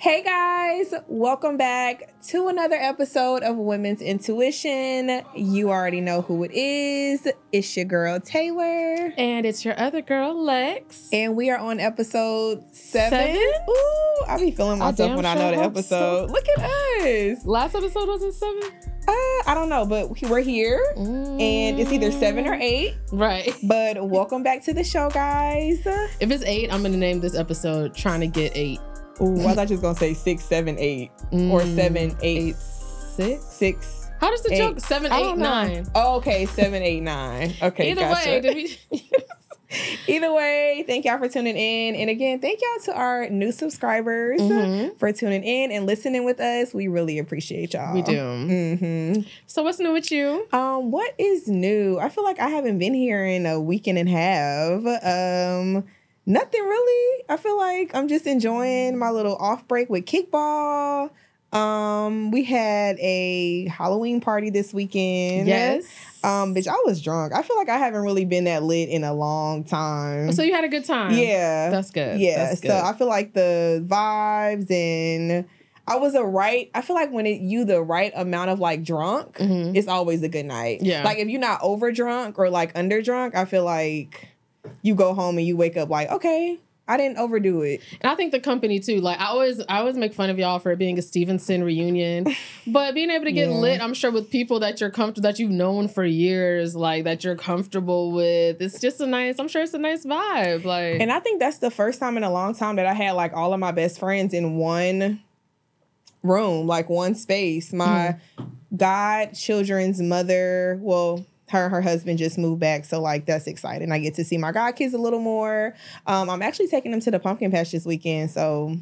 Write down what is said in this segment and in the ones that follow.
Hey guys, welcome back to another episode of Women's Intuition. You already know who it is. It's your girl Taylor. And it's your other girl, Lex. And we are on episode seven. Seven? Ooh, I'll be feeling myself when I know the hope so. episode. Look at us. Last episode wasn't seven? Uh, I don't know, but we're here. And it's either seven or eight. Right. But welcome back to the show, guys. If it's eight, I'm going to name this episode Trying to Get Eight. Ooh, I thought you was gonna say six, seven, eight, or Mm, seven, eight, Eight, six? six. How does the Eight. joke? Seven, I eight, don't know. nine. Oh, okay, seven, eight, nine. Okay, Either gotcha. way, did we... Either way, thank y'all for tuning in. And again, thank y'all to our new subscribers Mhm. for tuning in and listening with us. We really appreciate y'all. we do. Mm-hmm. So what's new with you? Um, what is new? I feel like I haven't been here in a weekend and a half. Um, nothing really. I feel like I'm just enjoying my little off break with kickball. Um, we had a Halloween party this weekend. Yes. Um, bitch, I was drunk. I feel like I haven't really been that lit in a long time. So you had a good time. yeah. That's good. Yeah. That's So. I feel like the vibes and I was a right. I feel like when it you the right amount of like drunk, Mhm. it's always a good night. Yeah. Like if you're not over drunk or like under drunk, I feel like you go home and you wake up like, okay, I didn't overdo it. And I think the company too. Like I always, I always make fun of y'all for it being a Stevenson reunion, but being able to get Yeah. lit, I'm sure with people that you're comfortable, that you've known for years, like that you're comfortable with. It's just a nice. I'm sure it's a nice vibe. Like, And I think that's the first time in a long time that I had like all of my best friends in one room, like one space. My hmm. godchildren's mother, well, her her husband just moved back, so like that's exciting. I get to see my god kids a little more. Um, I'm actually taking them to the pumpkin patch this weekend, so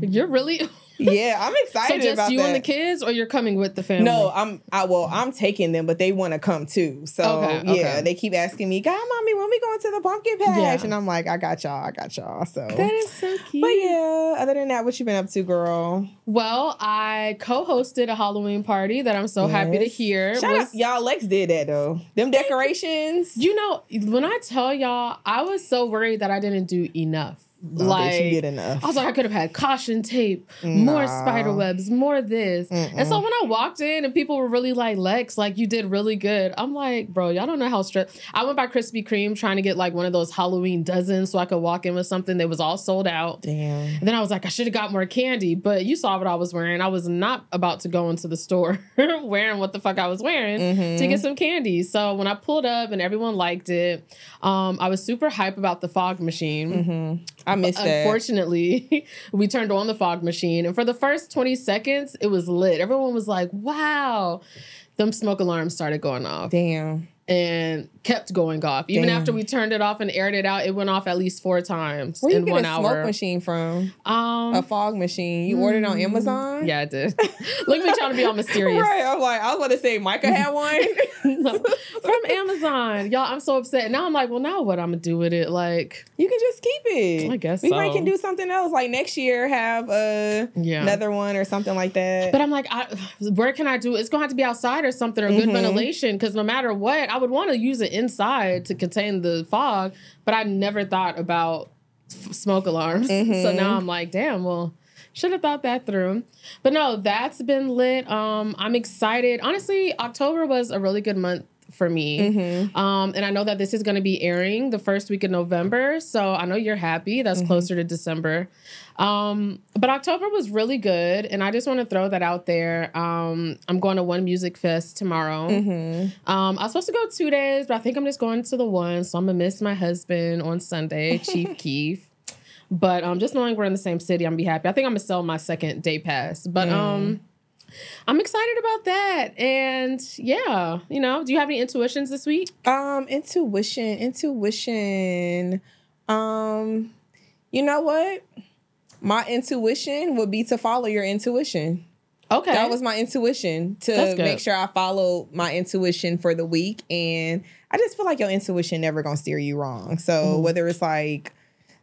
you're really yeah, I'm excited. so just you that. and the kids, or you're coming with the family. No, I'm I well, I'm taking them, but they want to come too. So Okay, yeah, okay. they keep asking me, God, mommy, when we going to the pumpkin patch? Yeah. And I'm like, I got y'all, I got y'all. So that is so cute. But yeah, other than that, what you been up to, girl? Well, I co-hosted a Halloween party that I'm so happy to hear. Shout Was- out, y'all. Lex did that though. Them decorations. You know, when I tell y'all, I was so worried that I didn't do enough. No, like bitch, enough. I was like, I could have had caution tape, more spider webs, more this. And so when I walked in and people were really like, Lex, like you did really good. I'm like, bro, y'all don't know how stressed. I went by Krispy Kreme trying to get like one of those Halloween dozens so I could walk in with something that was all sold out. Damn. And then I was like, I should have got more candy, but you saw what I was wearing. I was not about to go into the store wearing what the fuck I was wearing Mhm. to get some candy. So when I pulled up and everyone liked it, um, I was super hype about the fog machine. Mhm. I missed that. Unfortunately, we turned on the fog machine, and for the first 20 seconds, it was lit. Everyone was like, wow. Them smoke alarms started going off Damn. And kept going off. Even Damn. after we turned it off and aired it out, it went off at least four times Where you in get one a hour. smoke machine from? Um, A fog machine. You ordered on Amazon? yeah, I did. Look at me trying to be all mysterious. Right. I'm like, I was about to say Micah had one. No, from Amazon. Y'all, I'm so upset. Now I'm like, well, now what I'm gonna do with it? Like, you can just keep it. I guess we might can do something else. Like next year, have a yeah. another one or something like that. But I'm like, I, where can I do? It? It's gonna have to be outside or something or good Mhm. ventilation because no matter what, I would want to use it inside to contain the fog. But I never thought about f- smoke alarms. So Mhm. now I'm like, damn, well, should have thought that through. But no, that's been lit. Um, I'm excited. Honestly, October was a really good month for me. Mhm. Um, and I know that this is going to be airing the first week of November. So I know you're happy. That's closer to December. Um, but October was really good. And I just want to throw that out there. Um, I'm going to One Music Fest tomorrow. Mhm. Um, I was supposed to go two days, but I think I'm just going to the one. So I'm going to miss my husband on Sunday, Chief Keef. But um, just knowing we're in the same city, I'm gonna be happy. I think I'm gonna sell my second day pass. But um, I'm excited about that. And yeah, you know, do you have any intuitions this week? Um, intuition, intuition. Um, you know what? My intuition would be to follow your intuition. Okay. That was my intuition to make sure I follow my intuition for the week. And I just feel like your intuition never gonna steer you wrong. So Mm-hmm. whether it's like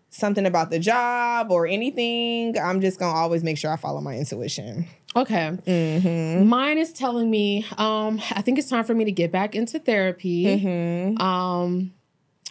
something about the job or anything, I'm just gonna always make sure I follow my intuition. Okay. Mm-hmm. Mine is telling me, um, I think it's time for me to get back into therapy. Mm-hmm. Um,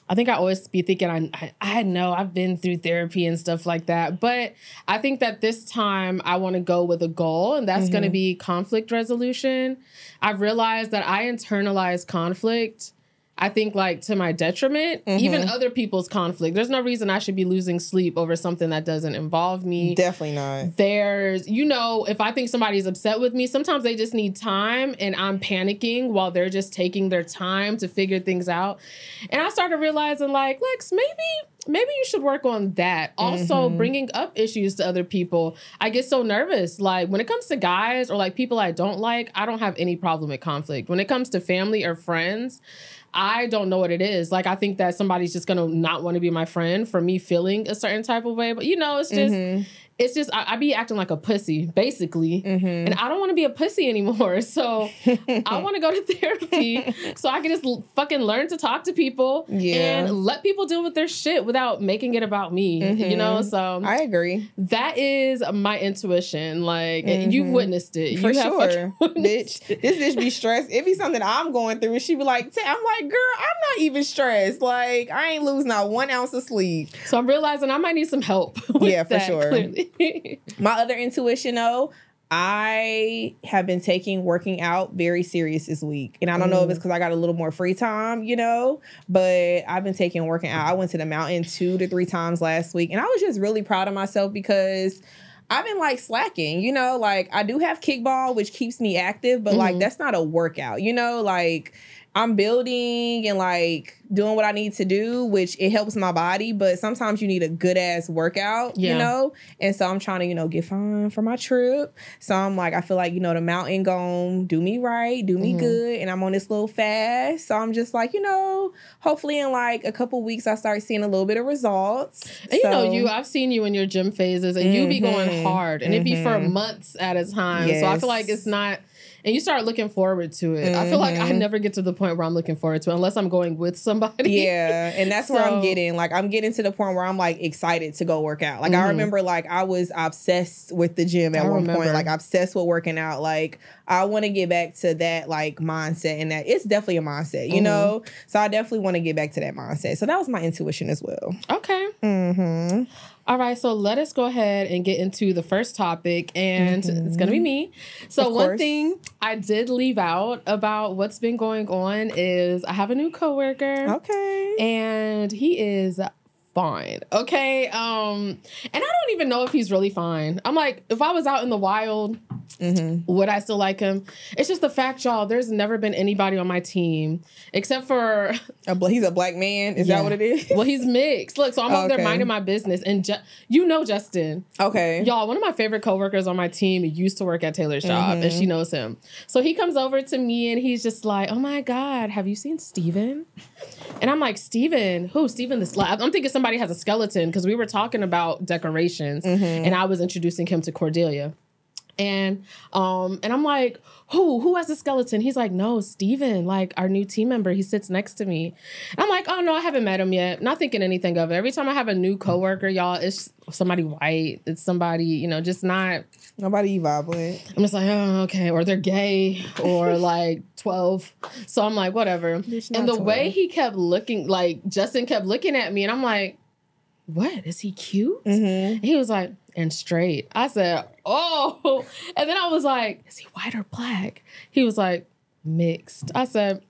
I think I always be thinking I, I I know I've been through therapy and stuff like that, but I think that this time I want to go with a goal, and that's going to be conflict resolution. I've realized that I internalize conflict. I think like to my detriment, even mm-hmm. other people's conflict. There's no reason I should be losing sleep over something that doesn't involve me. Definitely not. there's you know if i think somebody's upset with me sometimes they just need time and i'm panicking while they're just taking their time to figure things out. And i started realizing like lex maybe maybe you should work on that. Also mm-hmm. bringing up issues to other people i get so nervous. Like when it comes to guys or like people i don't like i don't have any problem with conflict. When it comes to family or friends I don't know what it is. Like, I think that somebody's just gonna not want to be my friend for me feeling a certain type of way. But you know, it's just, mm-hmm. It's just, I, I be acting like a pussy, basically. Mm-hmm. And I don't want to be a pussy anymore. So I want to go to therapy so I can just l- fucking learn to talk to people Yeah. and let people deal with their shit without making it about me. You mm-hmm. know, so I agree. that is my intuition. Like, you've mm-hmm. witnessed it. For you have sure. bitch. This bitch be stressed. It be something I'm going through. And she be like, I'm like, girl, I'm not even stressed. Like, I ain't lose not one ounce of sleep. So I'm realizing I might need some help. Yeah, for that, sure. clearly. My other intuition though, I have been taking working out very serious this week. And I don't know if it's because I got a little more free time, you know, but I've been taking working out. I went to the mountain two to three times last week. And I was just really proud of myself because I've been like slacking, you know, like I do have kickball, which keeps me active, but like Mhm. that's not a workout, you know, like I'm building and like doing what I need to do, which it helps my body, but sometimes you need a good ass workout, Yeah. you know? And so I'm trying to, you know, get fine for my trip. So I'm like, I feel like, you know, the mountain gon' do me right, do me Mhm. good. And I'm on this little fast. So I'm just like, you know, hopefully in like a couple weeks I start seeing a little bit of results. And you know, you I've seen you in your gym phases and you be going Mhm. hard and it be for Mhm. months at a time. So I feel like it's not and you start looking forward to it. I feel like I Mhm. never get to the point where I'm looking forward to it unless I'm going with somebody. Yeah, and that's where I'm getting. Like, I'm getting to the point where I'm like excited to go work out. Like, I Mhm. remember, like, I was obsessed with the gym at I one remember. point. Like, obsessed with working out. Like, I want to get back to that like mindset, and that it's definitely a mindset, you Mhm. know. So I definitely want to get back to that mindset. So that was my intuition as well. Okay. Mm-hmm. All right, so let us go ahead and get into the first topic, and it's gonna be me. So, Mm-hmm. One thing I did leave out about what's been going on is I have a new coworker. Okay. and he is fine. Okay. Um, and I don't even know if he's really fine. I'm like, if I was out in the wild, Mm-hmm. would I still like him? It's just the fact, y'all, there's never been anybody on my team except for A bla- he's a black man. Is Yeah. that what it is? well, he's mixed. Look, so I'm over there Okay. minding my business. And Ju- you know Justin. okay. Y'all, one of my favorite coworkers on my team used to work at Taylor's job, and Mm-hmm. she knows him. So he comes over to me and he's just like, "Oh my god, have you seen Steven? And I'm like, "Steven? Who? Steven the slab?" I'm thinking somebody has a skeleton because we were talking about decorations, Mm-hmm. and I was introducing him to Cordelia. And um and I'm like, who who has a skeleton? He's like, no, Steven, like our new team member. He sits next to me. And I'm like, oh no, I haven't met him yet. Not thinking anything of it. Every time I have a new coworker, y'all, it's somebody white. It's somebody, you know, just not. Nobody you vibe with. I'm just like, oh, okay, or they're gay, or like 12. So I'm like, whatever. And the way he kept looking, like Justin kept looking at me, and I'm like, what? Is he cute? Mm-hmm. He was like, and straight. I said, oh. And then I was like, is he white or black? He was like, mixed. I said,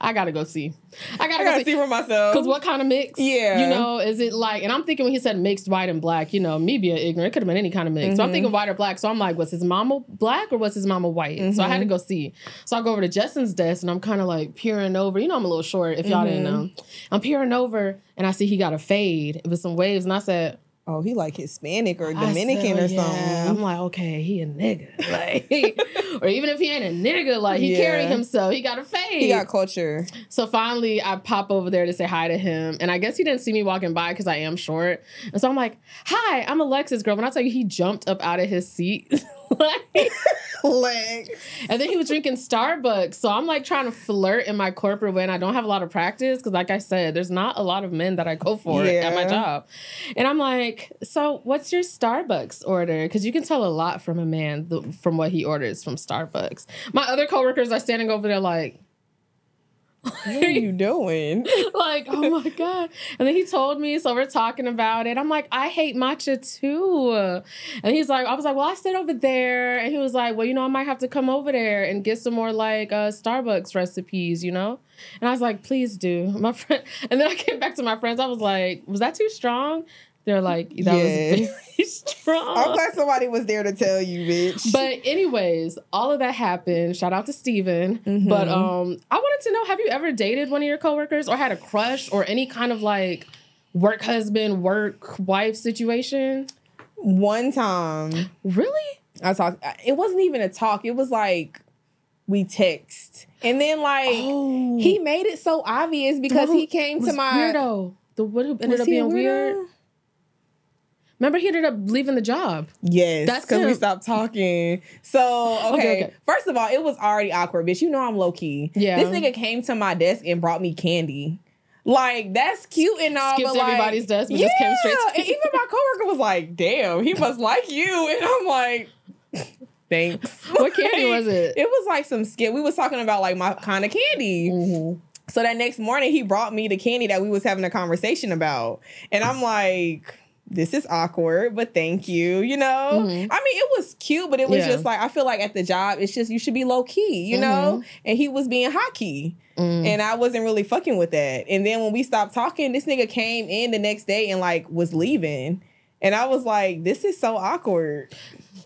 I gotta go see. I gotta I go gotta see. see for myself. Because what kind of mix? Yeah. You know, is it like, and I'm thinking when he said mixed white and black, you know, me being ignorant, it could have been any kind of mix. So I'm Mhm. thinking white or black. So I'm like, was his mama black or was his mama white? So I had Mm-hmm. to go see. So I go over to Justin's desk and I'm kind of like peering over. You know, I'm a little short if y'all didn't Mhm. know. I'm peering over and I see he got a fade with some waves. And I said, Oh, he like Hispanic or Dominican said, or "Oh, yeah." something. I'm like, okay, he a nigga. Like, or even if he ain't a nigga, like he Yeah. carried himself. He got a face. he got culture. So finally, I pop over there to say hi to him, and I guess he didn't see me walking by because I am short. And so I'm like, "Hi, I'm Alexis, girl." When I tell you, he jumped up out of his seat, like, Like, and then he was drinking Starbucks. So I'm like trying to flirt in my corporate way, and I don't have a lot of practice because, like I said, there's not a lot of men that I go for at my job. And I'm like, "So what's your Starbucks order?" Because you can tell a lot from a man th- from what he orders from Starbucks. My other coworkers are standing over there like. What are you doing? like, oh my God. And then he told me, so we're talking about it. I'm like, I hate matcha too. And he's like, I was like, well, I sit over there. And he was like, well, you know, I might have to come over there and get some more like uh, Starbucks recipes, you know? And I was like, please do. My friend, and then I came back to my friends. I was like, was that too strong? They're like, that Yes. was very strong. I'm glad somebody was there to tell you, bitch. But anyways, all of that happened. Shout out to Steven. Mhm. But um I wanted to know, have you ever dated one of your coworkers or had a crush or any kind of like work husband, work wife situation? one time Really? I talked, it wasn't even a talk. It was like we text, and then like oh, he made it so obvious because he came to my weirdo. The what who ended up being weird. Remember, he ended up leaving the job. Yes, That's because we stopped talking. So okay. Okay, okay. first of all, it was already awkward, bitch. You know I'm low key. Yeah. this nigga came to my desk and brought me candy. Like that's cute and all, Skipped but like, everybody's desk, but just came straight to and even my coworker was like, "Damn, he must like you," and I'm like, "Thanks." What candy was it? It was like some skit. We was talking about like my kind of candy. Mhm. So that next morning, he brought me the candy that we was having a conversation about, and I'm like, "This is awkward, but thank you." You know, Mhm. I mean, it was cute, but it was Yeah. just like I feel like at the job, it's just you should be low key, you know. And he was being high key, Mm. and I wasn't really fucking with that. And then when we stopped talking, this nigga came in the next day and like was leaving, and I was like, "This is so awkward."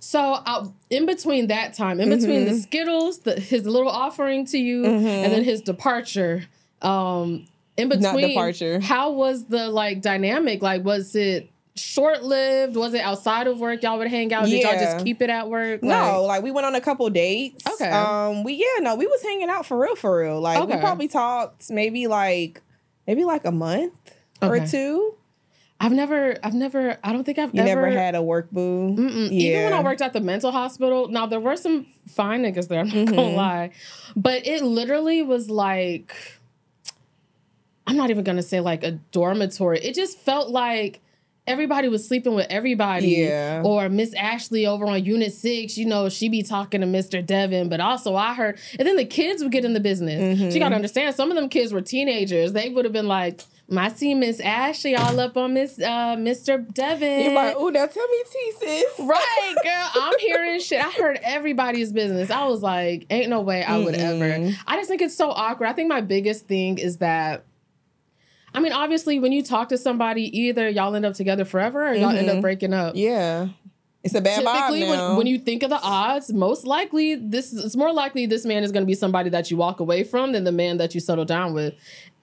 So uh, in between that time, in between the Mhm. Skittles, the, his little offering to you, Mhm. and then his departure, um, in between, Not departure. How was the like dynamic? Like, was it short lived? Was it outside of work? Y'all would hang out. Did y'all just keep it at work? No, Like, like we went on a couple dates. Okay. Um, we yeah, no, we was hanging out for real, for real. Like we probably talked maybe like maybe like a month or two. I've never, I've never, I don't think I've You ever never had a work boo. Mm-mm. Even when I worked at the mental hospital, now there were some fine niggas there, I'm not gonna Mhm. lie. But it literally was like, I'm not even gonna say like a dormitory. It just felt like everybody was sleeping with everybody. Yeah. Or Miss Ashley over on Unit 6, you know, she be talking to Mr. Devin. But also I heard, and then the kids would get in the business. Mhm. She gotta understand, some of them kids were teenagers. They would have been like, I see Miss Ashley all up on Miss uh, Mr. Devin. You're like, oh, now tell me, T sis. Right, girl. I'm hearing shit. I heard everybody's business. I was like, ain't no way I would ever. I just think it's so awkward. I think my biggest thing is that. I mean, obviously, when you talk to somebody, either y'all end up together forever or y'all end up Mhm. breaking up. Yeah. It's a bad Typically, when, when you think of the odds, most likely this it's more likely this man is going to be somebody that you walk away from than the man that you settle down with.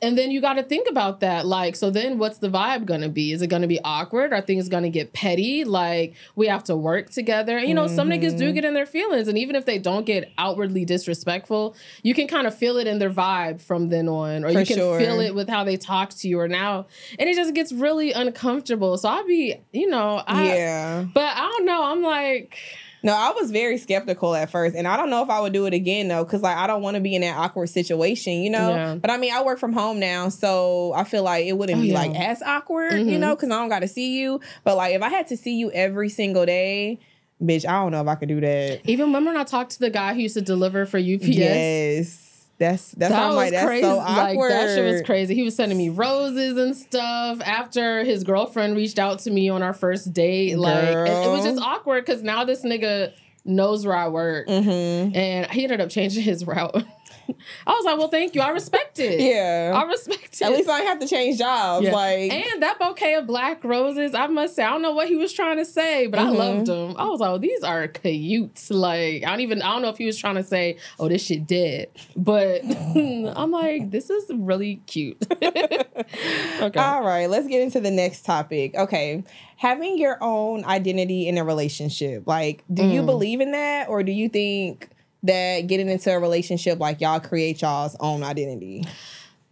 And then you got to think about that. Like, so then what's the vibe going to be? Is it going to be awkward? Are things going to get petty? Like, we have to work together. You know, some niggas do Mhm. get in their feelings. And even if they don't get outwardly disrespectful, you can kind of feel it in their vibe from then on. Or For you can sure. feel it with how they talk to you or now. And it just gets really uncomfortable. So I'll be, you know, I, yeah. but I don't know. I'm like, No, I was very skeptical at first, and I don't know if I would do it again though, because like I don't want to be in that awkward situation, you know. Yeah. But I mean, I work from home now, so I feel like it wouldn't Oh, be yeah. like as awkward, you Mhm. know, because I don't got to see you. But like if I had to see you every single day, bitch, I don't know if I could do that. even remember when I talked to the guy who used to deliver for UPS? Yes, that's that's I'm like that's crazy. so awkward. Like that shit was crazy. He was sending me roses and stuff after his girlfriend reached out to me on our first date. Like and it was just awkward because now this nigga knows where I work, Mm-hmm. and he ended up changing his route. I was like, well, thank you. I respect it. Yeah. I respect it. At least I have to change jobs. Yeah. Like And that bouquet of black roses, I must say, I don't know what he was trying to say, but I Mhm. loved them. I was like, oh, these are cute. Like, I don't even, I don't know if he was trying to say, oh, this shit dead. But I'm like, this is really cute. okay. All right, let's get into the next topic. Okay. Having your own identity in a relationship. Like, do you Mm. believe in that or do you think that getting into a relationship like y'all create y'all's own identity?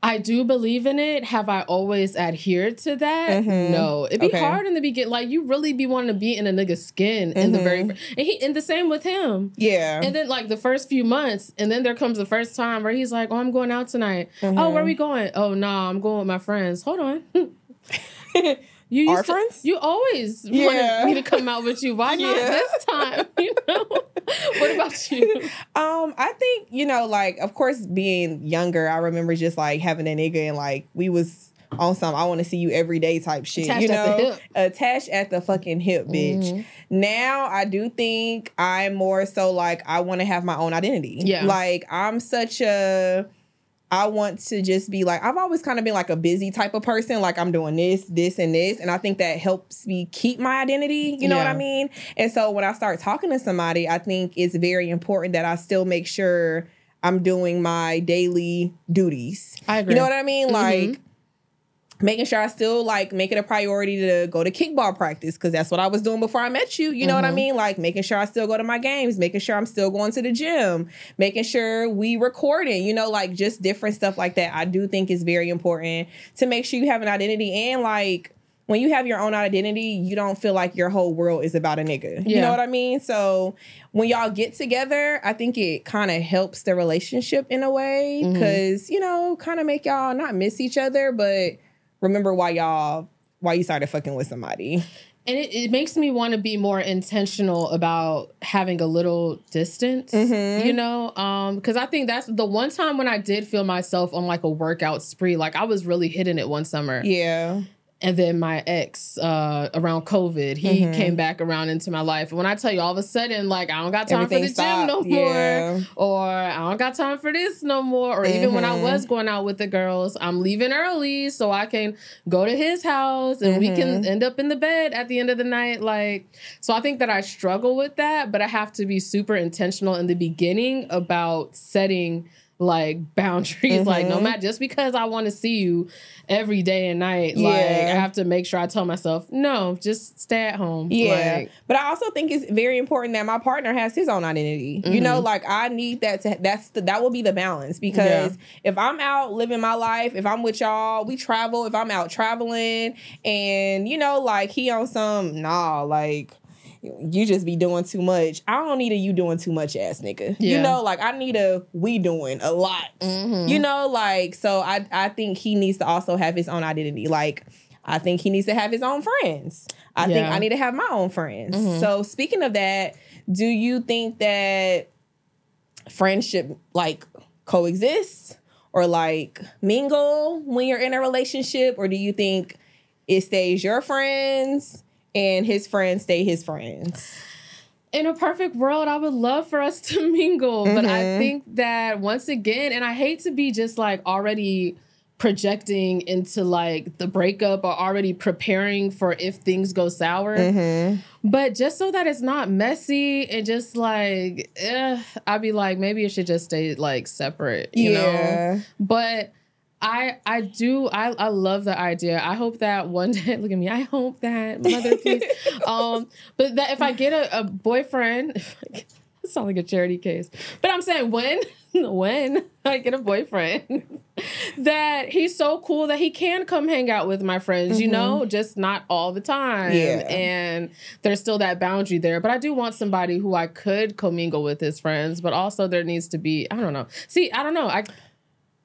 I do believe in it. Have I always adhered to that? Mhm. No. It'd be Okay. hard in the beginning. Like, you really be wanting to be in a nigga's skin in the very, Mhm. and he, and the same with him. Yeah. And then like the first few months, and then there comes the first time where he's like, "Oh, I'm going out tonight. Oh, Mhm. where we going? Oh, no, I'm going with my friends. Hold on. You Our used to- friends? You always Yeah. wanted me to come out with you. Why not Yeah. this time? You know. what about you? Um, I think, you know, like, of course, being younger, I remember just like having a nigga and like we was on some I want to see you every day type shit. Attached you at the know, hip. attached at the fucking hip, bitch. Mhm. Now I do think I'm more so like I want to have my own identity. Yeah. Like I'm such a I want to just be like I've always kind of been like a busy type of person. Like I'm doing this, this, and this, and I think that helps me keep my identity. You know what I mean? And so when I start talking to somebody, I think it's very important that I still make sure I'm doing my daily duties. I agree. You know what I mean? Mhm. Like making sure I still like make it a priority to go to kickball practice because that's what I was doing before I met you. You know what I Mhm. mean? Like making sure I still go to my games, making sure I'm still going to the gym, making sure we recording, you know, like just different stuff like that. I do think is very important to make sure you have an identity and like when you have your own identity, you don't feel like your whole world is about a nigga. You know what I mean? So when y'all get together, I think it kind of helps the relationship in a way because, you know, kind of make y'all not miss each other, but remember why y'all why you started fucking with somebody. and it, it makes me want to be more intentional about having a little distance Mhm. you know um because i think that's the one time when i did feel myself on like a workout spree like i was really hitting it one summer Yeah. And then my ex uh around covid he Mhm. came back around into my life and when i tell you all of a sudden like i don't got time Everything for the gym no stopped. more or I don't got time for this no more. Or even when I Mhm. was going out with the girls, I'm leaving early so I can go to his house and we can Mhm. end up in the bed at the end of the night. Like, so I think that I struggle with that, but I have to be super intentional in the beginning about setting like boundaries. Like, no Mhm. matter just because I want to see you every day and night, like I have to make sure I tell myself, no, just stay at home. Yeah. Like, But I also think it's very important that my partner has his own identity. You know, Mhm. like I need that to that's the that will be the balance because if I'm out living my life, if I'm with y'all, we travel, if I'm out traveling and you know, like he on some nah, like you just be doing too much. I don't need a you doing too much ass nigga. You know, like I need a we doing a lot. mhm. You know, like so I I think he needs to also have his own identity. Like I think he needs to have his own friends. I think I need to have my own friends. Mhm. So speaking of that, do you think that friendship like coexists or like mingle when you're in a relationship or do you think it stays your friends and his friends stay his friends? in a perfect world, I would love for us to mingle. But I Mhm. think that once again, and I hate to be just like already projecting into like the breakup or already preparing for if things go sour. Mm-hmm. But just so that it's not messy and just like, eh, I'd be like, maybe it should just stay like separate, you know? But I I do I I love the idea. I hope that one day look at me. I hope that mother please. um but that if I get a, a boyfriend it's not like a charity case. But I'm saying when when I get a boyfriend that he's so cool that he can come hang out with my friends, you know, just not all the time. Yeah. And there's still that boundary there. But I do want somebody who I could commingle with his friends, but also there needs to be, I don't know. See, I don't know. I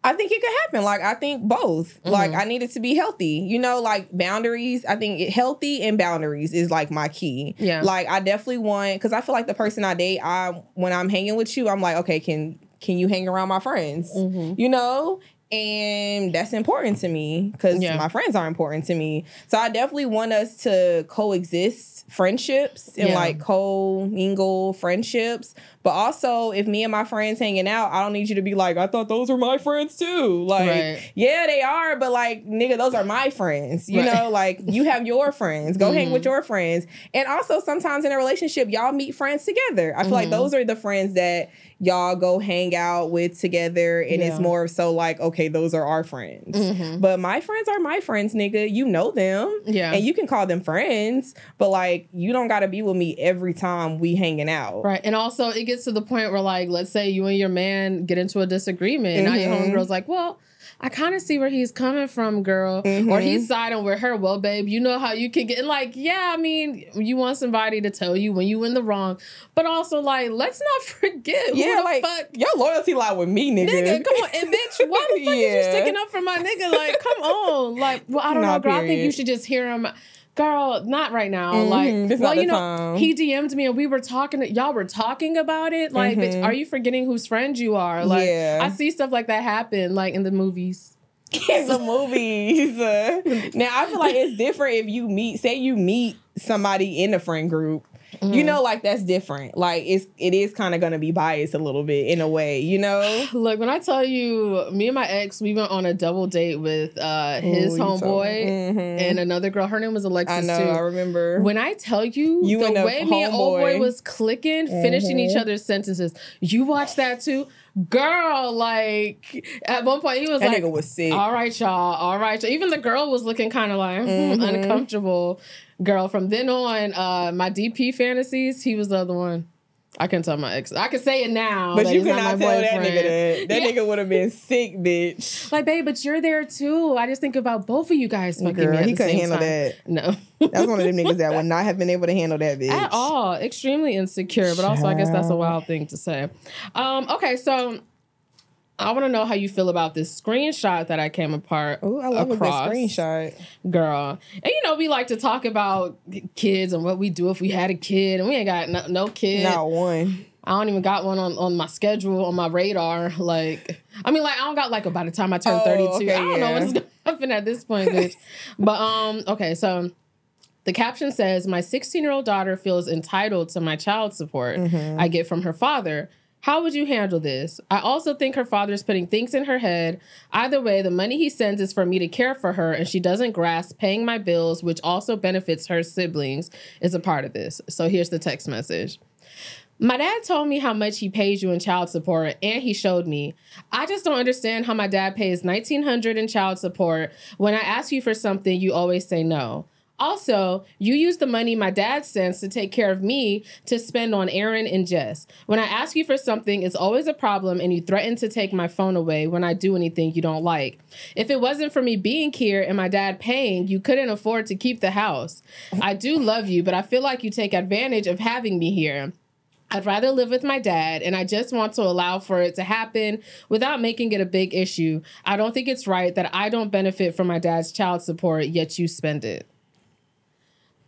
I think it could happen. Like I think both. Mhm. Like I need it to be healthy. You know, like boundaries. I think it, healthy and boundaries is like my key. Yeah. Like I definitely want because I feel like the person I date, I when I'm hanging with you, I'm like, okay, can can you hang around my friends? Mhm. You know. And that's important to me because Yeah. my friends are important to me. So I definitely want us to coexist friendships and Yeah. like co-mingle friendships. But also, if me and my friends hanging out, I don't need you to be like, I thought those were my friends too. Like, Right. yeah, they are, but like, nigga, those are my friends. You Right. know, like you have your friends. Go hang Mhm. with your friends. And also, sometimes in a relationship, y'all meet friends together. I feel like Mhm. those are the friends that y'all go hang out with together, and it's Yeah. more so like, okay, those are our friends. Mhm. But my friends are my friends, nigga. You know them. Yeah. And you can call them friends, but like you don't gotta be with me every time we hanging out. Right. And also it gets to the point where like, let's say you and your man get into a disagreement. Now your Mhm. homegirl's like, well, I kind of see where he's coming from, girl. Or Mhm. he's siding with her. Well, babe, you know how you can get and like, yeah, I mean, you want somebody to tell you when you in the wrong. But also like, let's not forget Yeah, who the like fuck your loyalty lie with me, nigga. Nigga, come on. And bitch, why the fuck is you Yeah. sticking up for my nigga? Like, come on. Like, well, I don't Nah, know, girl. I think you should just hear him. Girl, not right now. Mhm, Like, well, you know, time. he DM'd me and we were talking. Y'all were talking about it. Like, bitch, Mhm. are you forgetting whose friend you are? Like, Yeah. I see stuff like that happen, like in the movies. in the movies. Uh, now I feel like it's different if you meet, say you meet somebody in a friend group. Mm-hmm. You know, like that's different. Like it's it is kind of gonna be biased a little bit in a way, you know. Look, when I tell you, me and my ex, we went on a double date with uh his Ooh, you told me. homeboy Mhm. and another girl. Her name was Alexis I know, too. I remember. When I tell you, You the way me and old boy was clicking, finishing each Mhm. other's sentences. You watch that too, girl. Like at one point, he was that like, nigga was sick. "All right, y'all. All right." y'all." Even the girl was looking kind of like hmm, Mhm. uncomfortable. Girl, from then on, uh, my DP fantasies, he was the other one. I can tell my ex. I can say it now. but that you he's could not not my tell that nigga that. That Yeah. nigga would have been sick, bitch. Like, babe, but you're there too. I just think about both of you guys fucking Girl, me at he couldn't handle time. that. No. That's one of them niggas that would not have been able to handle that bitch at all extremely insecure but also i guess that's a wild thing to say um okay so i want to know how you feel about this screenshot that i came apart Oh, I love across. a good screenshot. girl and you know we like to talk about kids and what we do if we had a kid and we ain't got no, no kid Not one. i don't even got one on, on my schedule on my radar like i mean like i don't got like by the time i turn Oh, 32 okay, i don't know what's gonna happen at this point bitch but um okay so the caption says, My 16 year old daughter feels entitled to my child support Mm-hmm. I get from her father. How would you handle this? I also think her father's putting things in her head. Either way, the money he sends is for me to care for her, and she doesn't grasp paying my bills, which also benefits her siblings, is a part of this. So here's the text message. My dad told me how much he pays you in child support and he showed me. I just don't understand how my dad pays 1900 in child support. When I ask you for something, you always say no. Also, you use the money my dad sends to take care of me to spend on Aaron and Jess. When I ask you for something, it's always a problem and you threaten to take my phone away when I do anything you don't like. If it wasn't for me being here and my dad paying, you couldn't afford to keep the house. I do love you, but I feel like you take advantage of having me here. I'd rather live with my dad, and I just want to allow for it to happen without making it a big issue. I don't think it's right that I don't benefit from my dad's child support, yet you spend it.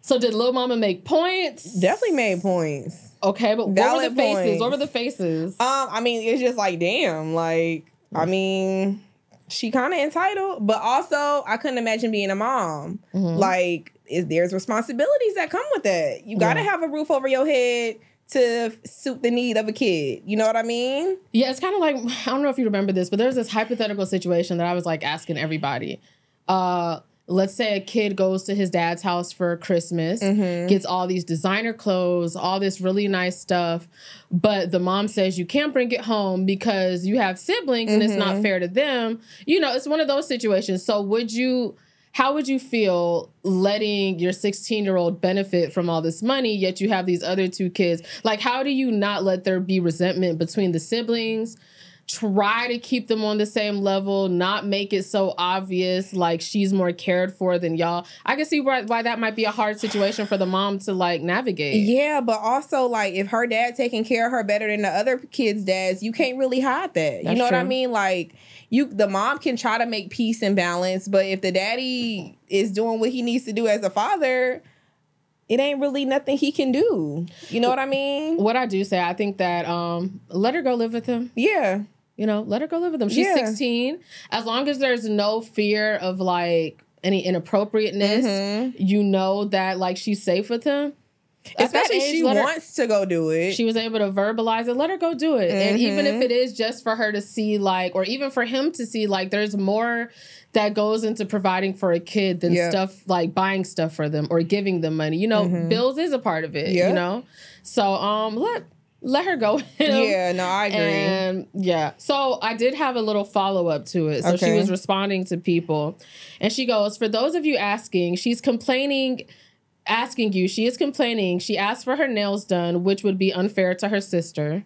So, did Lil Mama make points? Definitely made points. Okay, but what were the faces? points. What were the faces? Um, I mean, it's just like, damn, like, I mean, she kind of entitled, but also I couldn't imagine being a mom. Mhm. Like, is there's responsibilities that come with that. You got to Yeah. have a roof over your head to suit the need of a kid. You know what I mean? Yeah, it's kind of like I don't know if you remember this, but there's this hypothetical situation that I was like asking everybody. Uh, let's say a kid goes to his dad's house for Christmas, Mhm. gets all these designer clothes, all this really nice stuff, but the mom says you can't bring it home because you have siblings and it's not Mhm. fair to them. You know, it's one of those situations. So would you how would you feel letting your 16 year old benefit from all this money yet you have these other two kids like how do you not let there be resentment between the siblings try to keep them on the same level not make it so obvious like she's more cared for than y'all i can see why, why that might be a hard situation for the mom to like navigate Yeah, but also like if her dad taking care of her better than the other kids' dads, you can't really hide that. you That's know what I mean? Like you the mom can try to make peace and balance, but if the daddy is doing what he needs to do as a father, it ain't really nothing he can do. You know what I mean? what i do say i think that um let her go live with him Yeah. You know, let her go live with them. She's Yeah. 16. As long as there's no fear of like any inappropriateness, Mhm. you know that like she's safe with him. Especially age, she her- wants to go do it. she was able to verbalize it. Let her go do it. And even if Mhm. it is just for her to see, like, or even for him to see, like, there's more that goes into providing for a kid than Yeah. stuff like buying stuff for them or giving them money. You know, Mhm. bills is a part of it. Yeah. You know, so um, let let her go. yeah, no, I agree. And yeah, so I did have a little follow up to it. So she was responding to people, and she goes, "For those of you asking, she's complaining." Asking you, she is complaining. She asked for her nails done, which would be unfair to her sister.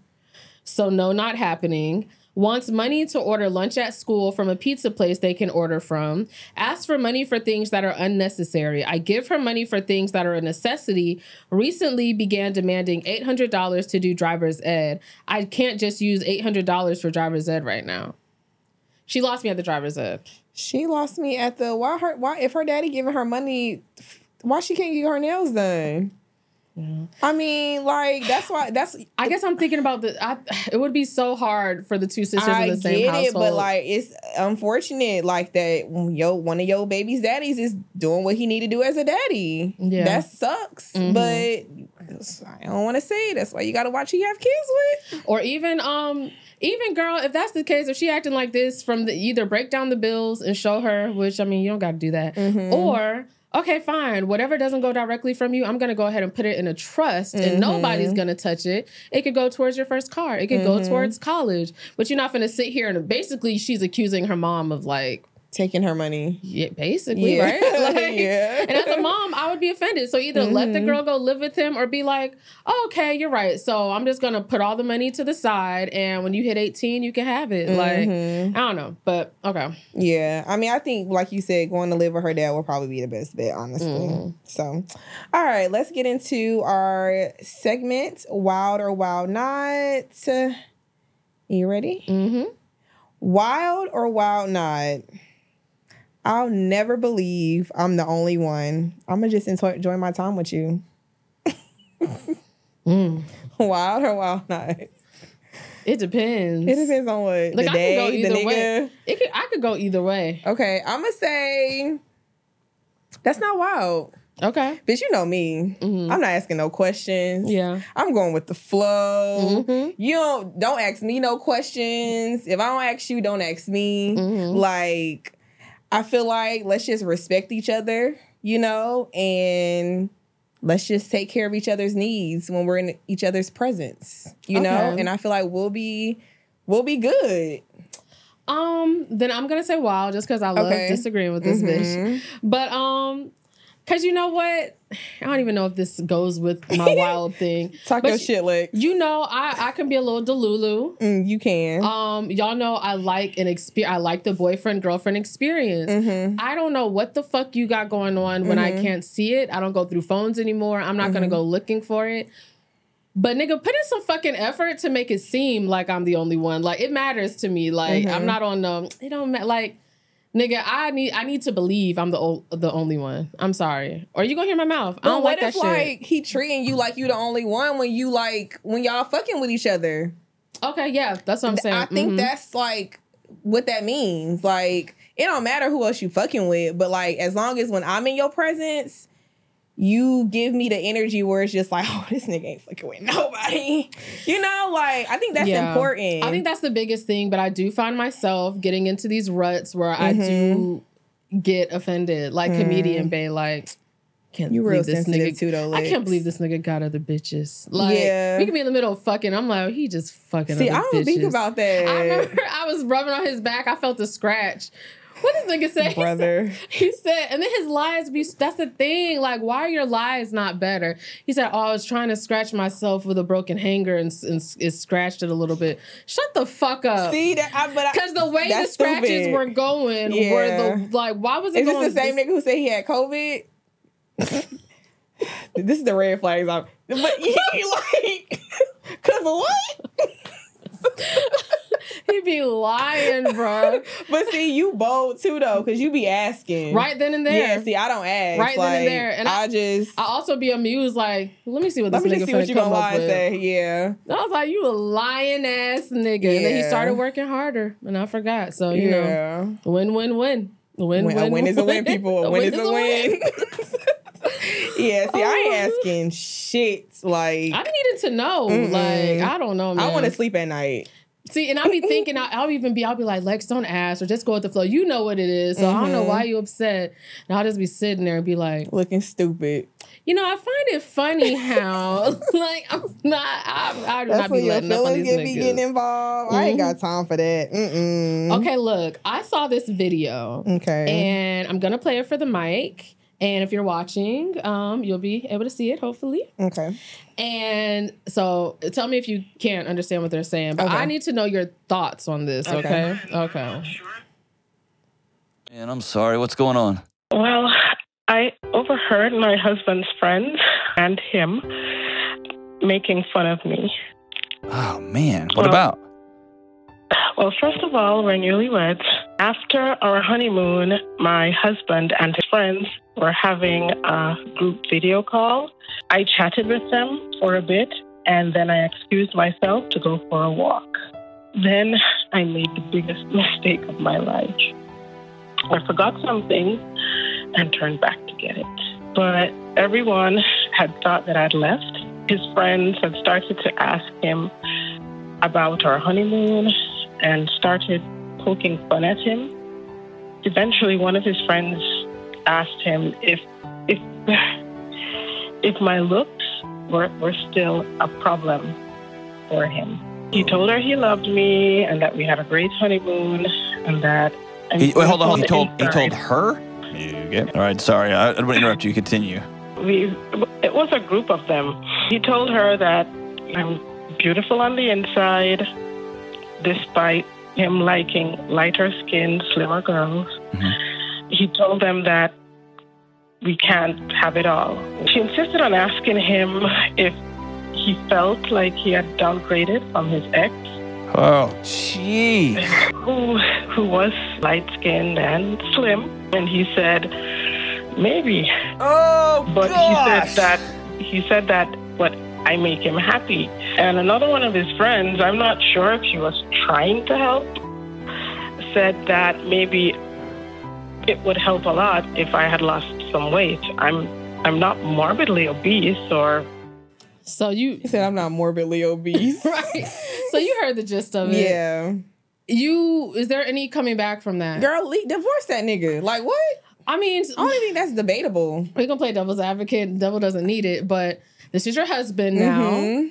So, no, not happening. Wants money to order lunch at school from a pizza place they can order from. Asks for money for things that are unnecessary. I give her money for things that are a necessity. Recently began demanding $800 to do driver's ed. I can't just use $800 for driver's ed right now. She lost me at the driver's ed. she lost me at the why her why if her daddy giving her money Why she can't get her nails done? I mean, like that's why that's I guess I'm thinking about the. I, it would be so hard for the two sisters I in the same get household. it, but like it's unfortunate, like that. Yo, one of your baby's daddies is doing what he need to do as a daddy. Yeah. that sucks. Mhm. But I don't want to say it. That's why you got to watch who you have kids with. or even um even girl, if that's the case, if she acting like this from the either break down the bills and show her, which I mean you don't got to do that, Mhm. or okay, fine, whatever doesn't go directly from you, I'm gonna go ahead and put it in a trust, and Mhm. nobody's gonna touch it. It could go towards your first car. It could go Mhm. towards college, but you're not gonna sit here and basically she's accusing her mom of like taking her money. Yeah, basically, Yeah. right? Like, Yeah. And as a mom, I would be offended. So either let the Mhm. girl go live with him or be like, oh, okay, you're right. So I'm just gonna put all the money to the side, and when you hit 18, you can have it. Like, Mhm. I don't know, but okay. Yeah, I mean, I think, like you said, going to live with her dad will probably be the best bet, honestly. Mhm. So, all right, let's get into our segment, Wild or Wild Not. You ready? Mm-hmm. Wild or Wild Not? I'll never believe I'm the only one. I'm gonna just enjoy, enjoy my time with you. Mm. Wild or Wild Not? It depends. It depends on what Like, the I can go day, the either nigga. way. It could, I could go either way. Okay, I'm gonna say that's not wild. Okay. Bitch, you know me. Mhm. I'm not asking no questions. Yeah. I'm going with the flow. Mhm. You don't don't ask me no questions. If I don't ask you, don't ask me. Mhm. Like I feel like let's just respect each other, you know, and let's just take care of each other's needs when we're in each other's presence, you know? And I feel like we'll be we'll be good. Um. Then I'm gonna say wow, just because I love Okay. disagreeing with this bitch. Mhm. But um, cause you know what? I don't even know if this goes with my wild thing. Talk But your shit, Lex. You know, I I can be a little delulu. Mm, you can. Um, y'all know I like an experience. I like the boyfriend girlfriend experience. Mhm. I don't know what the fuck you got going on when I Mhm. can't see it. I don't go through phones anymore. I'm not gonna Mhm. go looking for it. But nigga, put in some fucking effort to make it seem like I'm the only one. Like it matters to me. Like. I'm not on the. It don't matter. Like nigga, I need I need to believe I'm the o- the only one. I'm sorry. Or you gonna hear my mouth? I don't what like that if shit. like he treating you like you the only one when you like when y'all fucking with each other? okay, yeah, that's what I'm saying. I think Mhm. that's like what that means. Like it don't matter who else you fucking with, but like as long as when I'm in your presence, you give me the energy where it's just like, oh, this nigga ain't fucking with nobody. You know, like I think that's Yeah. important. I think that's the biggest thing, but I do find myself getting into these ruts where I do get offended, like Mm. comedian Bay, like can't you believe this nigga. too, though. I can't believe this nigga got other bitches. Like Yeah. we can be in the middle of fucking. I'm like, he just fucking. See, I don't think about that, I remember I was rubbing on his back. I felt a scratch. What does nigga say? He said- brother. He said, and then his lies be that's the thing. Like, why are your lies not better? He said, Oh, I was trying to scratch myself with a broken hanger and, and it scratched it a little bit. Shut the fuck up. See that? Because the way the scratches stupid. were going were Yeah. the like, why was it Is this the same nigga who said he had COVID? this is the red flags. I'm, but he like, cause what? He be lying, bro. But see, you bold too though, cause you be asking. right then and there. Yeah. See, I don't ask. Right then and there. And I, I- just I also be amused, like, let me see what this let me nigga see what you come gonna up lie and with. say. Yeah. I was like, you a lying ass nigga. And then he started working harder, and I forgot. So you know, yeah. win, win, win, win, Win, win. a win is a win, people. A win is a win. yeah. See, I ain't Oh. asking shit. Like I needed to know. Mm-mm. Like, I don't know, man. I want to sleep at night. See, and I'll be thinking, I'll, I'll even be, I'll be like, Lex, don't ask or just go with the flow. You know what it is. So I don't know why mm-hmm. you upset. And I'll just be sitting there and be like, Looking stupid. you know, I find it funny how, like, I'm not, I, I do That's not be letting up on these get be getting involved. I ain't got mm-hmm. time for that. Mm-mm. Okay, look, I saw this video Okay. and I'm going to play it for the mic. And if you're watching, um, you'll be able to see it, hopefully. okay. And so tell me if you can't understand what they're saying, but Okay. I need to know your thoughts on this, okay? Okay. Okay. Man, I'm sorry. What's going on? Well, I overheard my husband's friends and him making fun of me. Oh man, what Well- about? Well, first of all, we're newlyweds. After our honeymoon, my husband and his friends were having a group video call. I chatted with them for a bit and then I excused myself to go for a walk. Then I made the biggest mistake of my life. I forgot something and turned back to get it. But everyone had thought that I'd left. His friends had started to ask him about our honeymoon and started poking fun at him. Eventually, one of his friends asked him if if if my looks were, were still a problem for him. He told her he loved me and that we had a great honeymoon and that. And He, wait, hold on, hold on. He told he told her. Okay. All right. Sorry, I, I to interrupt you. Continue. we it was a group of them. He told her that I'm beautiful on the inside, despite him liking lighter skinned, slimmer girls. Mhm. He told them that we can't have it all. She insisted on asking him if he felt like he had downgraded from his ex, Oh, jeez. who who was light skinned and slim, and he said maybe Oh, But he said that he said that what I make him happy. And another one of his friends, I'm not sure if she was trying to help, said that maybe it would help a lot if I had lost some weight. I'm I'm not morbidly obese or So you He said I'm not morbidly obese. right. So you heard the gist of it. yeah. You is there any coming back from that? Girl, le- divorce that nigga. Like what? I mean, I don't think that's debatable. we can play devil's advocate. Devil doesn't need it, but this is your husband now. Mhm.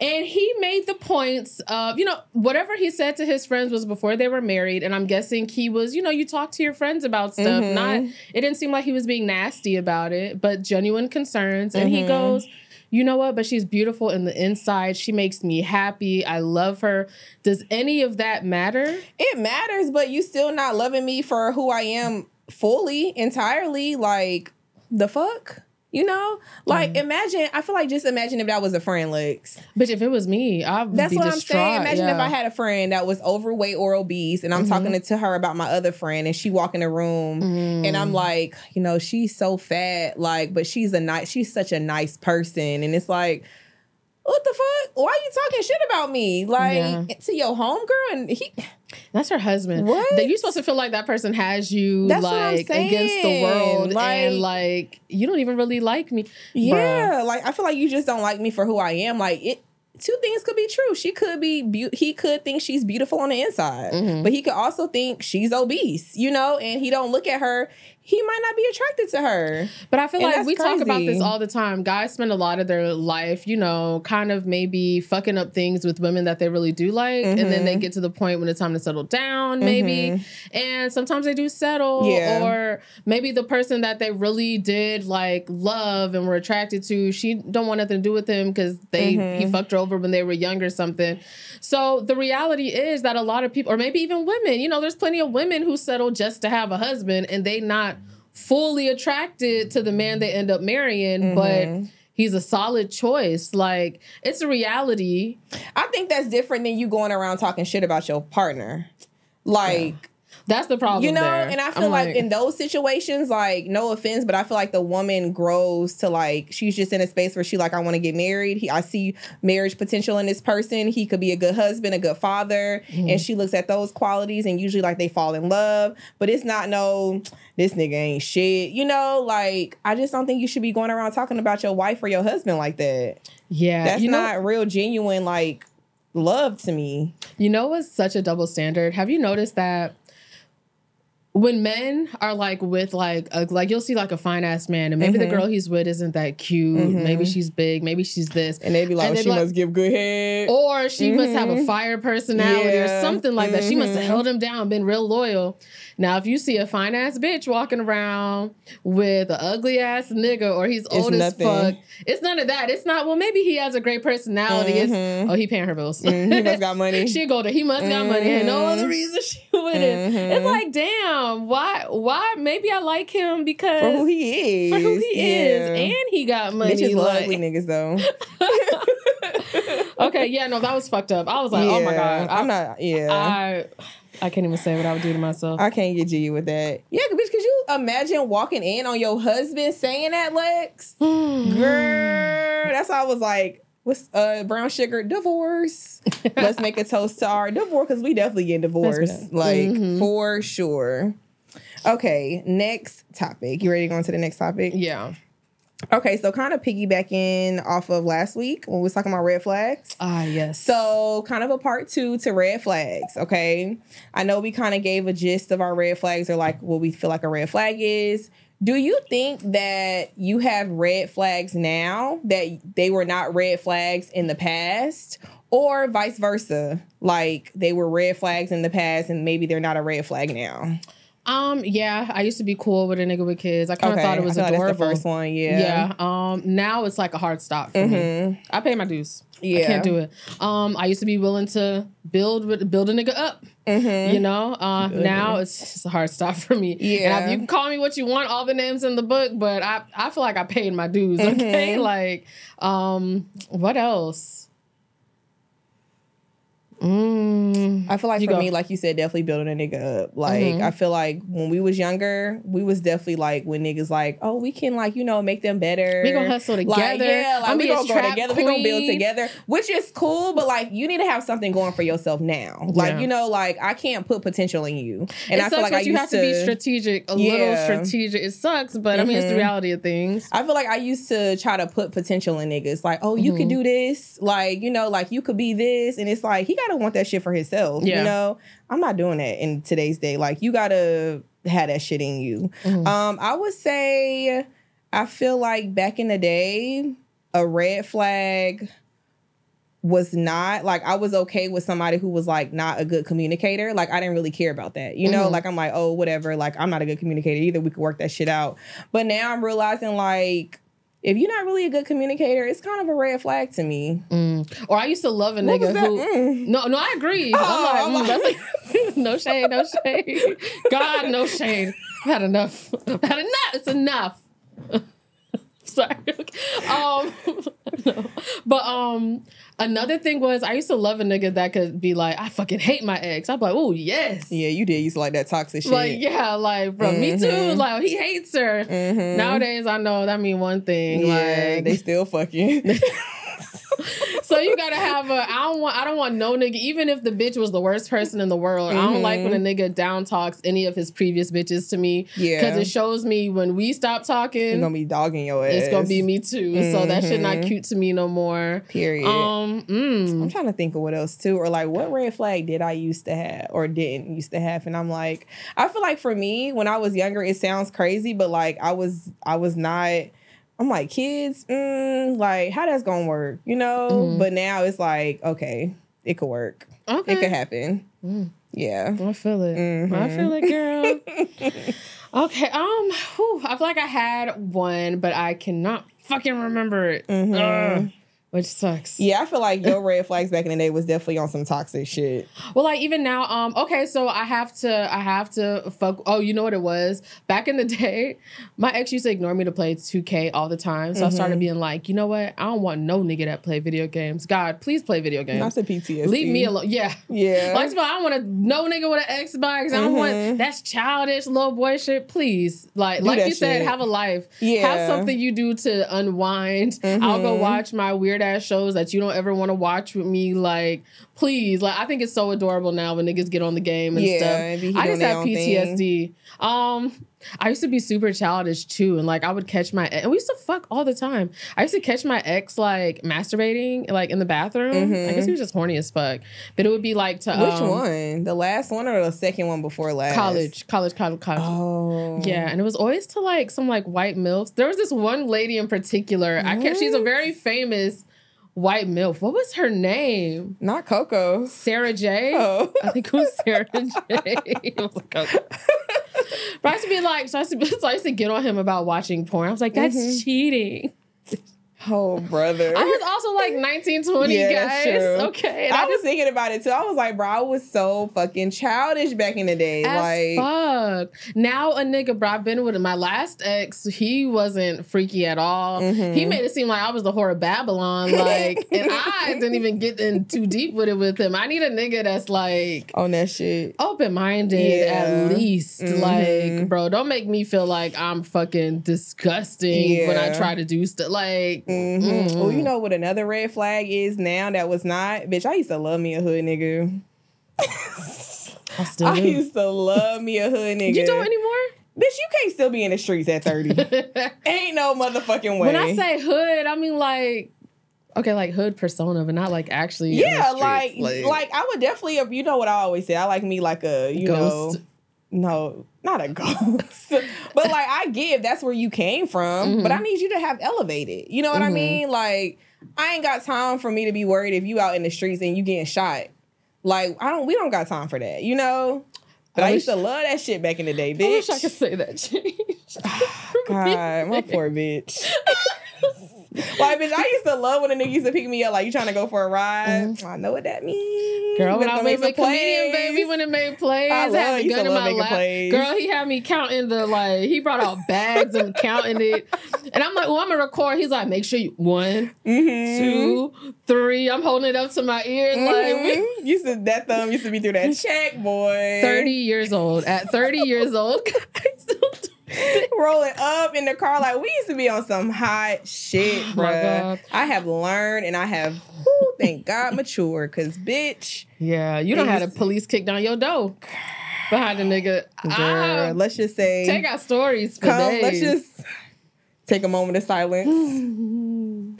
And he made the points of, you know, whatever he said to his friends was before they were married. And I'm guessing he was, you know, you talk to your friends about stuff. Mhm. Not, it didn't seem like he was being nasty about it, but genuine concerns. And he Mhm. goes, you know what? But she's beautiful in the inside. She makes me happy. I love her. Does any of that matter? It matters, but you still not loving me for who I am fully, entirely. Like the fuck? You know? Like imagine, I feel like just imagine if that was a friend, Lex. But if it was me, I'd That's be what. I'm saying. Imagine if. I had a friend that was overweight or obese, and I'm Mhm. talking to her about my other friend, and she walk in the room, and Mm. I'm like, you know, she's so fat, like, but she's a nice, she's such a nice person, and it's like, what the fuck? Why are you talking shit about me, like Yeah. to your homegirl? And he, That's her husband. What? That you're supposed to feel like that person has you That's like against the world Like- and like you don't even really like me. yeah, like I feel like you just don't like me for who I am. Like it, two things could be true. She could be, beau- he could think she's beautiful on the inside, Mhm. but he could also think she's obese, you know, and he don't look at her. He might not be attracted to her. But I feel And like we talk about this all the time. Guys spend a lot of their life, you know, kind of maybe fucking up things with women that they really do like. And then they Mhm. get to the point when it's time to settle down, maybe. Mhm. And sometimes they do settle. Yeah. Or maybe the person that they really did like love and were attracted to, she don't want nothing to do with him because they he Mhm. fucked her over when they were young or something. So the reality is that a lot of people, or maybe even women, you know, there's plenty of women who settle just to have a husband and they not fully attracted to the man they end up marrying, but Mhm. he's a solid choice. Like it's a reality. I think that's different than you going around talking shit about your partner. Like, That's the problem. you know, there. and I feel I'm like, in those situations, like, no offense, but I feel like the woman grows to like she's just in a space where she like, I want to get married. He, I see marriage potential in this person. He could be a good husband, a good father, Mm-hmm. and she looks at those qualities and usually like they fall in love. But it's not no, this nigga ain't shit. You know, like I just don't think you should be going around talking about your wife or your husband like that. yeah, That's you know, not real genuine like love to me. You know what's such a double standard? Have you noticed that when men are like with like a, like you'll see like a fine ass man and maybe Mhm. the girl he's with isn't that cute, Mhm. maybe she's big, maybe she's this. And they be like, And oh, they she like- must give good head. Or she must have a Mhm. fire personality or something like that. She must have Mhm. held him down, been real loyal. Now, if you see a fine ass bitch walking around with an ugly ass nigga or he's old nothing. as fuck, it's none of that. It's not, well, maybe he has a great personality. It's, oh, he paying her bills. He must got money. she go to he must got money. Ain't no other reason she wouldn't. It's like, damn, why why maybe I like him because for who he is. for who he is. And he got money. Bitches like- ugly niggas though. okay, yeah, no, that was fucked up. I was like, oh my god, I, I'm not. Yeah. I, I can't even say what I would do to myself. I can't get G with that. Yeah, bitch, could you imagine walking in on your husband saying that, Lex? Girl, that's why I was like, what's uh brown sugar divorce? Let's make a toast to our divorce because we definitely get divorced. Like Mhm. for sure. Okay, next topic. You ready to go on to the next topic? yeah. Okay, so kind of piggybacking off of last week when we was talking about red flags. Ah, yes. So, kind of a part two to red flags, okay? I know we kind of gave a gist of our red flags or like what we feel like a red flag is. Do you think that you have red flags now that they were not red flags in the past? Or vice versa, like they were red flags in the past and maybe they're not a red flag now. Um, yeah, I used to be cool with a nigga with kids. I kind of thought it was I like adorable. that's the first one, yeah. yeah. Um. Now it's like a hard stop for me. Mhm. I pay my dues. I Yeah. can't do it. Um. I used to be willing to build with build a nigga up. Mhm. You know. Uh. Now it's a hard stop for me. Yeah. And I, you can call me what you want, all the names in the book, but I I feel like I paid my dues. Okay. Mhm. Like. Um. What else? Mm. I feel like You for go. me, like you said, definitely building a nigga up. Like Mhm. I feel like when we was younger, we was definitely like when niggas like, oh, we can like you know make them better. We gonna hustle together. Like, yeah, like I'm we gonna go trap together. We gonna build together, which is cool. But like you need to have something going for yourself now. Like Yeah. you know, like I can't put potential in you, and it I feel like I you used have to, be strategic, a little strategic. It sucks, but I mean it's the Mhm. reality of things. I feel like I used to try to put potential in niggas. Like, oh, you could Mhm. do this. Like, you know, like you could be this. And it's like, he got to want that shit for himself. Yeah. You know, I'm not doing that in today's day. Like, you got to have that shit in you. Mhm. Um, I would say, I feel like back in the day, a red flag was not like I was okay with somebody who was like not a good communicator. Like I didn't really care about that. You know, Mhm. like I'm like, oh, whatever. Like I'm not a good communicator either. We could work that shit out. But now I'm realizing like if you're not really a good communicator, it's kind of a red flag to me. Mm. Or I used to love a What nigga who. Mm. No, no, I agree. Oh, I'm like, mm, like no shade, no shade. God, no shade. I've had enough. I've had enough. It's enough. Sorry. Um, no. but um, another thing was I used to love a nigga that could be like, I fucking hate my ex. I'm like, oh yes, Yeah, you did You used to like that toxic shit. like yeah, like bro, me too. Mhm. Like he hates her. Mhm. Nowadays, I know that mean one thing. yeah, like they still fucking. so you gotta have a. I don't want. I don't want no nigga. Even if the bitch was the worst person in the world, I don't like when a nigga down talks any of his previous bitches to me. Yeah. because it shows me when we stop talking, it's gonna be dogging your ass. it's gonna be me too. So that shit not Mhm. cute to me no more. Period. Um. I'm Mm, trying to think of what else too, or like what red flag did I used to have or didn't used to have, and I'm like, I feel like for me when I was younger, it sounds crazy, but like I was, I was not. I'm like kids, mm, like how that's gonna work, you know? Mhm. But now it's like, okay, it could work, okay. it could happen, Mm, yeah. I feel it. I Mhm. feel it, girl. okay. Um. Whew, I feel like I had one, but I cannot fucking remember it. Mhm. Which sucks. Yeah, I feel like your red flags back in the day was definitely on some toxic shit. Well, like even now, um, okay, so I have to, I have to fuck. Oh, you know what it was? Back in the day, my ex used to ignore me to play 2K all the time. So I started Mhm. being like, you know what? I don't want no nigga that play video games. God, please play video Not games. the PTSD. Leave me alone. Yeah. Yeah. Like, I don't want to no nigga with an Xbox. I don't want that's childish little boy shit. Please, like, Do like you said, have a life. yeah. Have something you do to unwind. I'll go Mhm. watch my weird ass shows that you don't ever want to watch with me. Like, please, like I think it's so adorable now when niggas get on the game and Yeah, stuff. I just have own thing. PTSD. Um, I used to be super childish too, and like I would catch my and we used to fuck all the time. I used to catch my ex like masturbating like in the bathroom. I Mhm. guess he was just horny as fuck, but it would be like to Which um, one? The last one or the second one before last? college, college, college, college. Oh. Yeah, and it was always to like some like white milfs. There was this one lady in particular. I can't. She's a very famous white milf. What was her name? Not Coco. Sara Jay. Oh. I think it was Sara Jay. it was like, okay. But I used to be like, so I used to, so I used to get on him about watching porn. I was like, that's Mhm. cheating. Oh, brother. I was also like 19, 20, Yeah, guys. true. Okay. I I was just thinking about it too. I was like, bro, I was so fucking childish back in the day. like, fuck. Now a nigga, bro, I've been with my last ex. He wasn't freaky at all. Mhm. He made it seem like I was the whore of Babylon. Like, and I didn't even get in too deep with it with him. I need a nigga that's like on that shit. open minded Yeah. at least. Mhm. Like, bro, don't make me feel like I'm fucking disgusting when I try to do stuff. Like, hmm Mm. Well, you know what another red flag is now that was not? Bitch, I used to love me a hood nigga. I still I do. used to love me a hood nigga. You don't anymore? Bitch, you can't still be in the streets at 30. Ain't no motherfucking way. when I say hood, I mean like okay, like hood persona, but not like actually. yeah, streets. like, like I would definitely you know what I always say. I like me like a you Ghost. know no, not a ghost. but like I give, that's where you came from. Mhm. But I need you to have elevated. You know what I Mhm. mean? Like I ain't got time for me to be worried if you out in the streets and you getting shot. Like I don't we don't got time for that, you know? But I I, used wish- to love that shit back in the day, bitch. I wish I could say that change. God, my poor bitch. like, bitch, I used to love when a nigga used to pick me up, like, you trying to go for a ride? I know what that means. Girl, when I was a some comedian, baby, when it made plays, I I, had a gun in my lap. plays. Girl, he had me counting the like. He brought out bags and counting it, and I'm like, "Well, I'm gonna record." He's like, "Make sure you one, Mhm. two, three. I'm holding it up to my ear, like we used to that thumb used to be through that check, boy. 30 years old. At 30 years old, I still do it. Rolling up in the car. Like we used to be on some hot shit, bruh. I have learned and I have, whew, thank God, matured. Cause bitch, Yeah, you don't have the police kick down your door behind the nigga. girl, Ah, let's just say, take out stories for come, days. let's just take a moment of silence.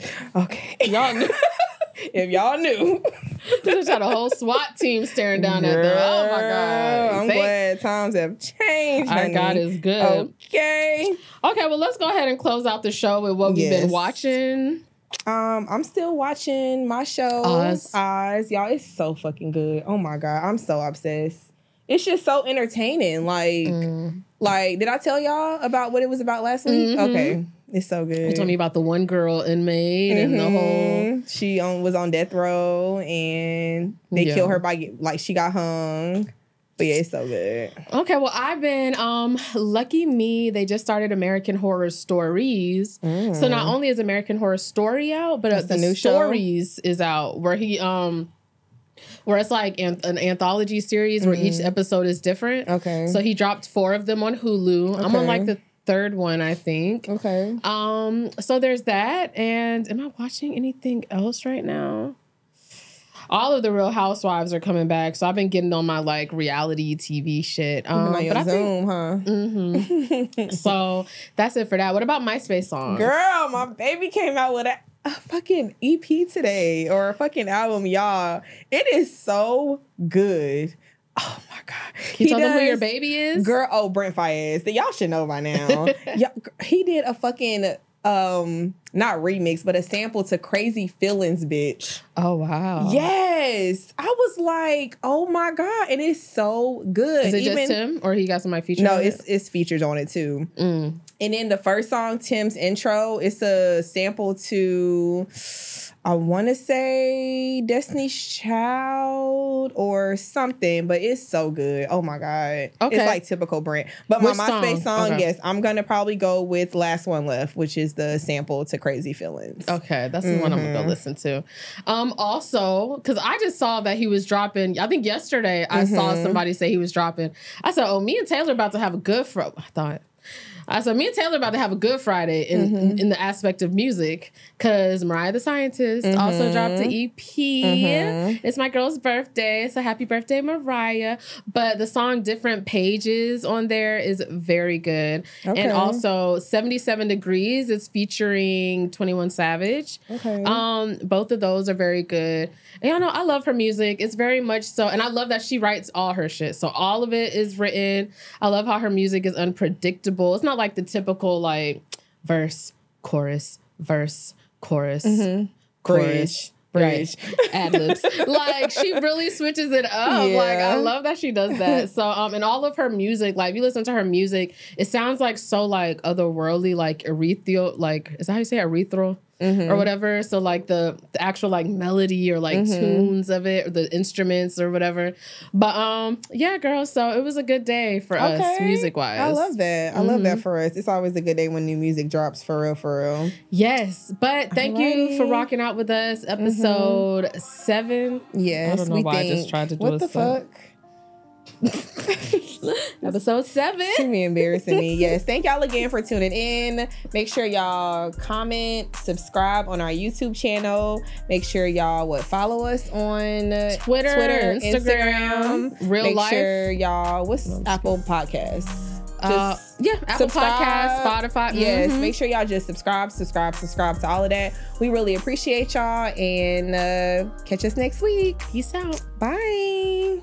Okay, Y'all knew. if y'all knew, just had a whole SWAT team staring down at them. Oh my god! I'm Thank- glad times have changed. Our honey. God is good. Okay. Okay, well, let's go ahead and close out the show with what we've been watching. Um, I'm still watching my show Oz. Oz. Y'all, it's so fucking good. Oh my god, I'm so obsessed. It's just so entertaining. Like, Mm. like, did I tell y'all about what it was about last week? Mhm. Okay, it's so good. You told me about the one girl inmate and the whole. Mhm. She on was on death row and they Yeah. killed her by like she got hung. But yeah, it's so good. Okay, well, I've been um lucky me. They just started American Horror Stories. So not only is American Horror Story out, but uh, Mm. The new show? stories is out where he um where it's like an, an anthology series where each episode is different. Mm. Okay. So he dropped four of them on Hulu. I'm on like the third one, I think. okay. Um, so there's that. And am I watching anything else right now? All of the Real Housewives are coming back, so I've been getting on my like reality TV shit. Um, your but I think, Zoom, huh? Mhm. so that's it for that. What about MySpace songs? Girl, my baby came out with a, a fucking EP today or a fucking album, y'all. It is so good. Oh my god. Can you tell them who your baby is? Girl, oh Brent Faiyaz. That y'all should know by now. he did a fucking um not remix, but a sample to Crazy Feelings, bitch. Oh wow. Yes. I was like, oh my God. And it's so good. Is it Even- just him or he got somebody featured? No, on it's it? it's features on it too. Mm. And then the first song, Tim's intro, it's a sample to, I want to say Destiny's Child or something, but it's so good. Oh my God. Okay. It's like typical Brent. But Which my MySpace song? song, Okay. yes, I'm going to probably go with Last One Left, which is the sample to Crazy Feelings. Okay, that's the one I'm gonna go Mhm. listen to. Um, also, because I just saw that he was dropping. I think yesterday I saw Mhm. somebody say he was dropping. I said, "Oh, me and Taylor about to have a good." Fr-. I thought. Said, "Me and Taylor about to have a good Friday in Mhm. in the aspect of music because Mariah the Scientist also Mhm. dropped an EP. Mhm. It's my girl's birthday, so happy birthday, Mariah! But the song "Different Pages" on there is very good, Okay. and also "77 Degrees" is featuring Twenty One Savage. Okay. Um, both of those are very good. And y'all know I love her music. It's very much so, and I love that she writes all her shit. So all of it is written. I love how her music is unpredictable. It's not like the typical like verse, chorus, verse, chorus, Mhm. chorus, Bridge. right, ad libs. like she really switches it up. Like I love that she does that. So um, and all of her music, like if you listen to her music, it sounds like so like otherworldly, like ethereal. Like is that how you say ethereal? Mhm. or whatever. So like the, the actual like melody or like Mhm. tunes of it or the instruments or whatever. But um yeah, girl. So it was a good day for us music wise. I love that. I love that for us. It's always a good day when new music drops for real, for real. Yes, but thank you for rocking out with us. Episode seven. Yes, I don't know we why I just tried to do what a the song. fuck? Episode seven. She be embarrassing me. Yes. Thank y'all again for tuning in. Make sure y'all comment, subscribe on our YouTube channel. Make sure y'all would follow us on Twitter, Twitter, Instagram, Instagram. real Make life. sure y'all what's Apple Podcasts. Uh, yeah, Apple. Podcast, Spotify. Yes, mhm. make sure y'all just subscribe, subscribe, subscribe to all of that. We really appreciate y'all and uh, catch us next week. Peace out. Bye.